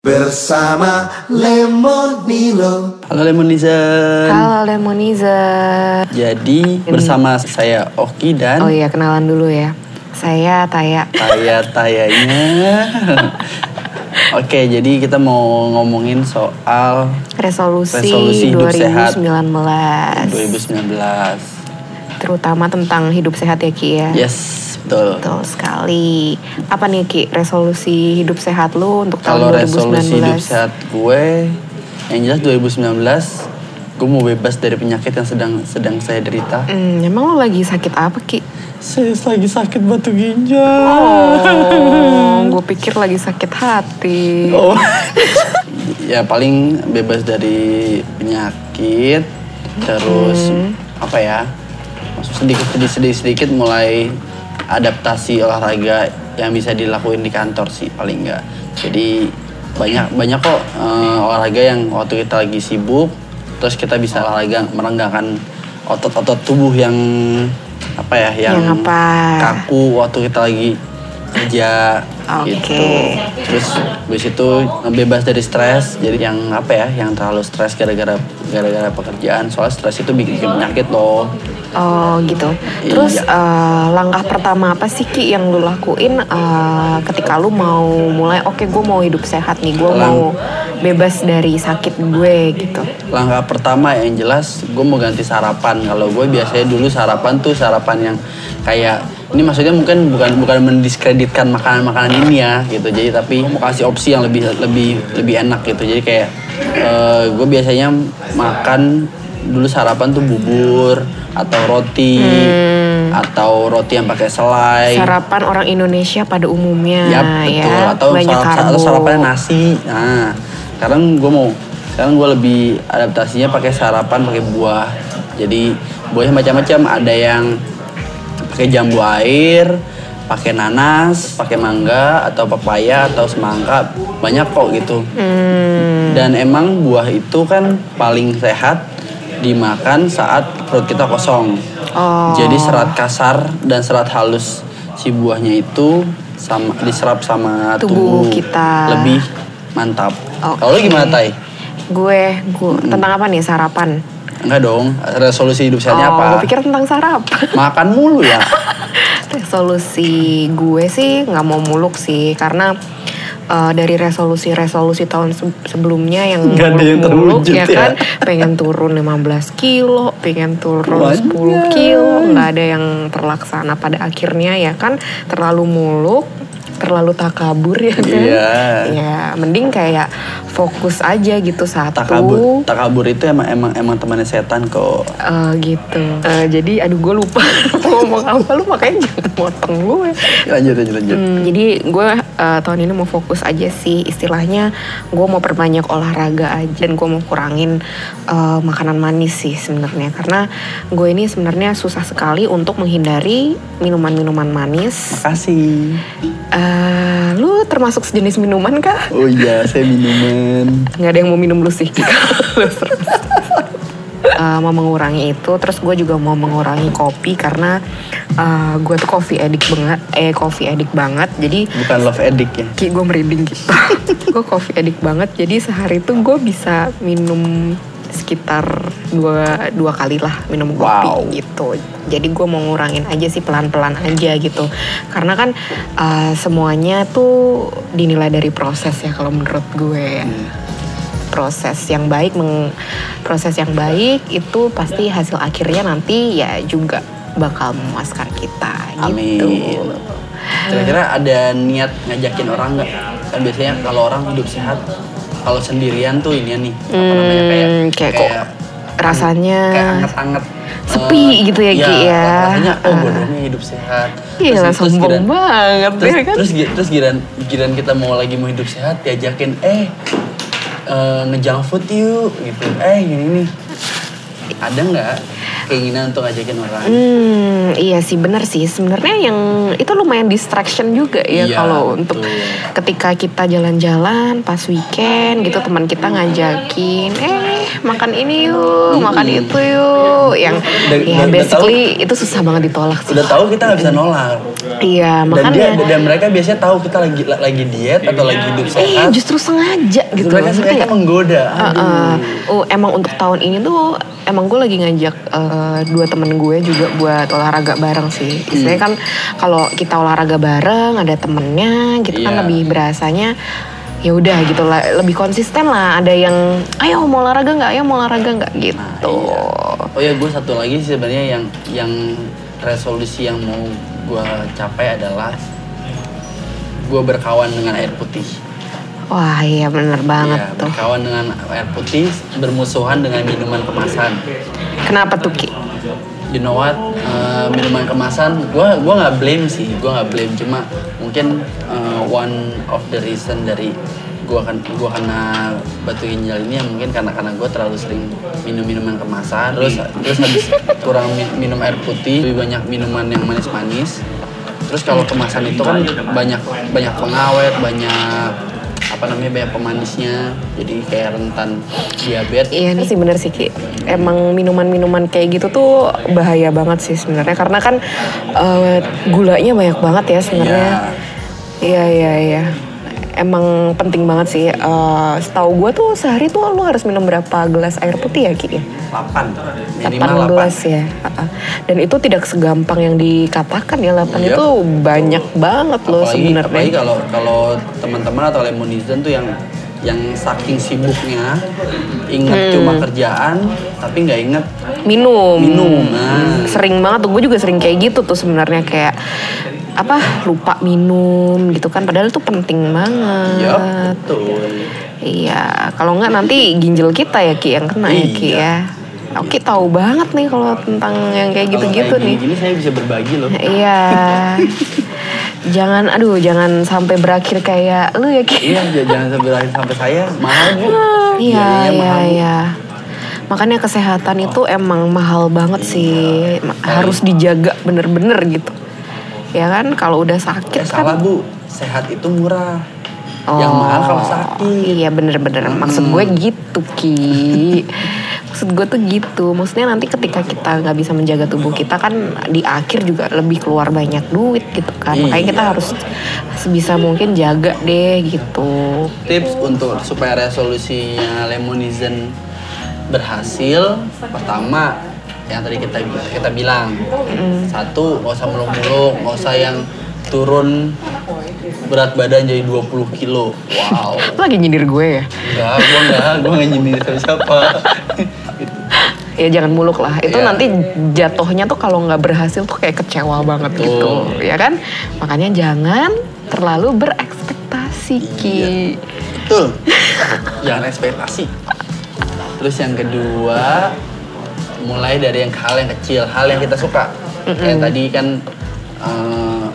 Bersama Lemonilo Halo Lemonizer. Halo Lemonizer. Jadi bersama saya Oki dan Oh iya kenalan dulu ya. Saya Taya. Taya Tayanya. Oke, jadi kita mau ngomongin soal Resolusi, Resolusi hidup 2019. sehat. 2019. Terutama tentang hidup sehat ya Ki ya. Yes, betul. Betul sekali. Apa nih Ki resolusi hidup sehat lu untuk tahun Kalau 2019? resolusi hidup sehat gue, yang jelas 2019 gue mau bebas dari penyakit yang sedang sedang saya derita. Hmm, emang lu lagi sakit apa Ki? Saya lagi sakit batu ginjal. Oh, gue pikir lagi sakit hati. Oh. ya paling bebas dari penyakit terus Hmm. apa ya? Sedikit sedikit sedikit sedikit mulai adaptasi olahraga yang bisa dilakuin di kantor sih paling enggak. Jadi banyak banyak kok eh, olahraga yang waktu kita lagi sibuk terus kita bisa olahraga merenggangkan otot-otot tubuh yang apa ya yang, Yang apa? kaku waktu kita lagi kerja Oke. gitu. Terus habis itu bebas dari stres. Jadi yang apa ya, yang terlalu stres gara-gara gara-gara pekerjaan. Soalnya stres itu bikin, bikin penyakit loh. Oh gitu. Terus Iya. eh, langkah pertama apa sih Ki yang lu lakuin eh, ketika lu mau mulai oke gue mau hidup sehat nih, gue mau bebas dari sakit gue gitu. Langkah pertama yang jelas gue mau ganti sarapan. Kalau gue biasanya dulu sarapan tuh sarapan yang kayak ini maksudnya mungkin bukan bukan mendiskreditkan makanan-makanan ini ya gitu. Jadi tapi mau kasih opsi yang lebih lebih lebih enak gitu. Jadi kayak eh, gue biasanya makan dulu sarapan tuh bubur atau roti atau roti yang pakai selai. Sarapan orang Indonesia pada umumnya Yap, betul. ya, atau banyak sarap, karbo. atau sarapannya nasi. Nah, sekarang gue mau sekarang gue lebih adaptasinya pakai sarapan pakai buah. Jadi buahnya macam-macam. Ada yang pakai jambu air, pakai nanas, pakai mangga atau pepaya atau semangka. Banyak kok gitu. Hmm, Dan emang buah itu kan paling sehat dimakan saat perut kita kosong. Oh. Jadi serat kasar dan serat halus si buahnya itu sama diserap sama Tubuh tubuh, kita. lebih mantap. Oke. Kalau gimana Tai? gue, gue tentang apa nih sarapan? Enggak dong, resolusi hidup oh, sehatnya apa? gue pikir tentang sarapan. Makan mulu ya. resolusi gue sih nggak mau muluk sih karena uh, dari resolusi-resolusi tahun se- sebelumnya yang Nggak ada yang terwujud ya ya. kan pengen turun 15 kilo pengen turun Banyak. 10 kilo nggak ada yang terlaksana pada akhirnya ya kan terlalu muluk terlalu takabur ya kan Iya. ya mending kayak fokus aja gitu satu Takabur, takabur itu emang emang emang temannya setan kok. Eh, gitu Eh, jadi aduh gue lupa ngomong apa lu makanya jangan motong gue Lanjut lanjut lanjut. Hmm, jadi gue uh, tahun ini mau fokus aja sih istilahnya gue mau perbanyak olahraga aja dan gue mau kurangin uh, makanan manis sih sebenarnya karena gue ini sebenarnya susah sekali untuk menghindari minuman-minuman manis. Makasih. Uh, lu termasuk sejenis minuman kah? Oh iya, saya minuman. Nggak ada yang mau minum lu sih. Uh, mau mengurangi itu terus gue juga mau mengurangi kopi karena uh, gue tuh coffee addict banget eh coffee addict banget jadi Bukan love addict ya. Ki gue merinding gitu. gue coffee addict banget. Jadi sehari tuh gue bisa minum sekitar dua dua kali lah minum kopi Wow. gitu. Jadi gue mau ngurangin aja sih pelan-pelan aja gitu. Karena kan uh, semuanya tuh dinilai dari proses ya kalau menurut gue. ya. Proses yang baik, meng- proses yang baik itu pasti hasil akhirnya nanti ya juga bakal memuaskan kita gitu. Amin. Kira-kira ada niat ngajakin orang nggak? Kan biasanya kalau orang hidup sehat, kalau sendirian tuh ini nih apa namanya kayak Hmm, kayak kok rasanya kayak anget-anget sepi eh, gitu ya, iya, Ki, ya. Rasanya oh Ah. bodohnya hidup sehat. Iya Terus- terus sombong giran- banget Terus, ya kan. terus, terus giran, giran kita mau lagi mau hidup sehat diajakin eh eh, ngejunk food yuk gitu. Eh gini nih. Ada nggak? Keinginan untuk ngajakin orang. Hmm, iya sih bener sih. Sebenarnya yang itu lumayan distraction juga ya Iya, kalau untuk betul. ketika kita jalan-jalan pas weekend gitu teman kita ngajakin, eh makan ini yuk, makan itu yuk. Yang Dan- ya dan- dan basically itu susah banget ditolak sih. Udah tahu kita nggak bisa nolak. Iya Dan makanya. dia dan mereka biasanya tahu kita lagi lagi diet atau lagi hidup Eh sehat. justru sengaja gitu. mereka sengaja menggoda. Aduh. Uh, oh emang untuk tahun ini tuh emang gue lagi ngajak uh, dua temen gue juga buat olahraga bareng sih. Istilahnya kan kalau kita olahraga bareng ada temennya gitu kan Iya. lebih berasanya ya udah gitu lah lebih konsisten lah ada yang ayo mau olahraga nggak ayo mau olahraga nggak gitu Oh ya gue satu lagi sih sebenarnya yang yang resolusi yang mau gue capai adalah gue berkawan dengan air putih. wah iya bener banget Iya, tuh berkawan dengan air putih, bermusuhan dengan minuman kemasan. Kenapa tuh ki? You know what? Eh, minuman kemasan, gue gua nggak blame sih, gue nggak blame. Cuma mungkin eh, one of the reason dari gue kan gua kena batu ginjal ini ya mungkin karena karena gue terlalu sering minum minuman kemasan. Terus terus habis kurang mi- minum air putih lebih banyak minuman yang manis-manis. Terus kalau kemasan itu kan banyak banyak pengawet banyak apa namanya banyak pemanisnya jadi kayak rentan diabetes Iya nih sih bener sih Ki. Emang minuman-minuman kayak gitu tuh bahaya banget sih sebenarnya karena kan eh, gulanya banyak banget ya sebenarnya. Iya iya iya. Emang penting banget sih. Eh, setahu gue tuh sehari tuh lu harus minum berapa gelas air putih ya Ki? ya? 8 8 minimal 8 gelas ya. Heeh. Dan itu tidak segampang yang dikatakan ya 8 Iya. itu banyak banget loh apalagi, apalagi sebenarnya. kalau kalau teman-teman atau lemonizen tuh yang yang saking sibuknya inget Hmm. cuma kerjaan tapi nggak inget minum Minum, nah. sering banget tuh gue juga sering kayak gitu tuh sebenarnya kayak apa lupa minum gitu kan. Padahal itu penting banget. Ya betul. Iya kalau nggak nanti ginjal kita ya ki yang kena ya ki Iya. ya. Oke tahu banget nih kalau tentang yang kayak gitu-gitu nih. gini, saya bisa berbagi loh. Iya. Jangan aduh jangan sampai berakhir kayak lu ya ki. Iya jangan sampai berakhir sampai saya. Mahal bu. Iya, iya, iya. Makanya kesehatan itu emang mahal banget sih. Ma- Harus dijaga bener-bener gitu. Ya kan, kalau udah sakit salah kan. bu sehat itu murah yang mahal kalau sakit Iya bener-bener. Maksud gue gitu Ki. Maksud gue tuh gitu. Maksudnya nanti ketika kita nggak bisa menjaga tubuh kita kan di akhir juga lebih keluar banyak duit gitu kan. Makanya kita Iya. harus sebisa mungkin jaga deh gitu. tips untuk supaya resolusinya lemonizen berhasil pertama yang tadi kita kita bilang. Satu nggak usah muluk-muluk nggak usah yang turun berat badan jadi 20 kilo. Wow. Lagi nyindir gue ya? enggak gua enggak gua nggak nyindir siapa siapa Gitu. ya jangan muluk lah. Itu Iya. nanti jatuhnya tuh kalau nggak berhasil tuh kayak kecewa banget Betul. gitu ya kan? Makanya jangan terlalu berekspektasi ki. Betul. Jangan ekspektasi. Terus yang kedua mulai dari yang hal yang kecil hal yang kita suka kayak tadi kan eh,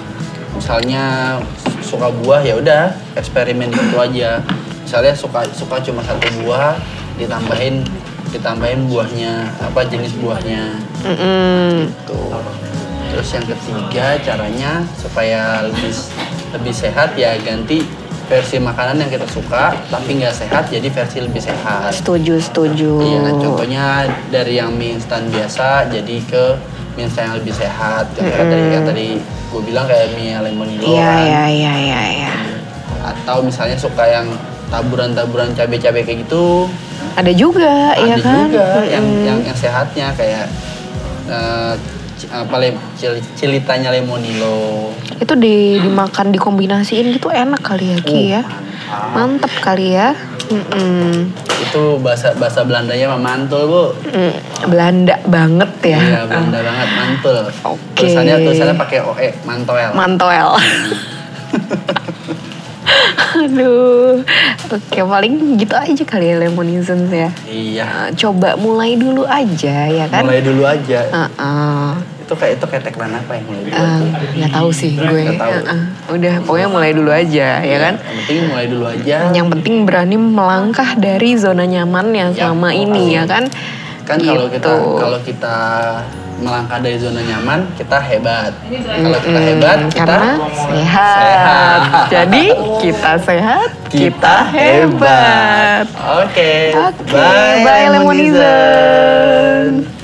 misalnya suka buah ya udah eksperimen di situ aja misalnya suka suka cuma satu buah ditambahin ditambahin buahnya apa jenis buahnya Mm-mm. Tuh. Terus yang ketiga caranya supaya lebih lebih sehat ya ganti versi makanan yang kita suka tapi nggak sehat jadi versi lebih sehat. setuju setuju Iya, contohnya dari yang mie instan biasa jadi ke mie instan yang lebih sehat. Kayak tadi yang tadi gue bilang kayak mie lemonilo iya kan. iya iya iya iya Atau misalnya suka yang taburan-taburan cabai-cabai kayak gitu. ada juga ada ya kan juga yang, Mm-mm. yang yang sehatnya kayak ci- apa lem, cil- cilitanya lemonilo. Itu di dimakan dikombinasiin gitu enak kali ya ki ya. Mantep kali ya. Mm-mm. itu bahasa bahasa Belandanya mah mantul bu. Mm, Belanda banget ya. Iya Belanda banget mantul. Oke. tulisannya tulisannya pakai oe mantoel. Mantoel. Aduh, oke paling gitu aja kali ya Lemonisms ya. iya Eh, Coba mulai dulu aja ya kan. mulai dulu aja Heeh. itu kayak itu kayak tagline apa yang mulai dulu Eh, aja? nggak tahu sih gue. Nggak tahu. Heeh. Udah pokoknya mulai dulu aja ya kan. yang penting mulai dulu aja Yang penting berani melangkah dari zona nyaman yang Ya. selama ini ya kan. kan kalau kita Gitu. kalau kita melangkah dari zona nyaman kita hebat kalau kita hebat kita karena sehat. sehat. Jadi kita sehat, kita hebat oke Oke, bye, bye Lemonizen. Lemonizen.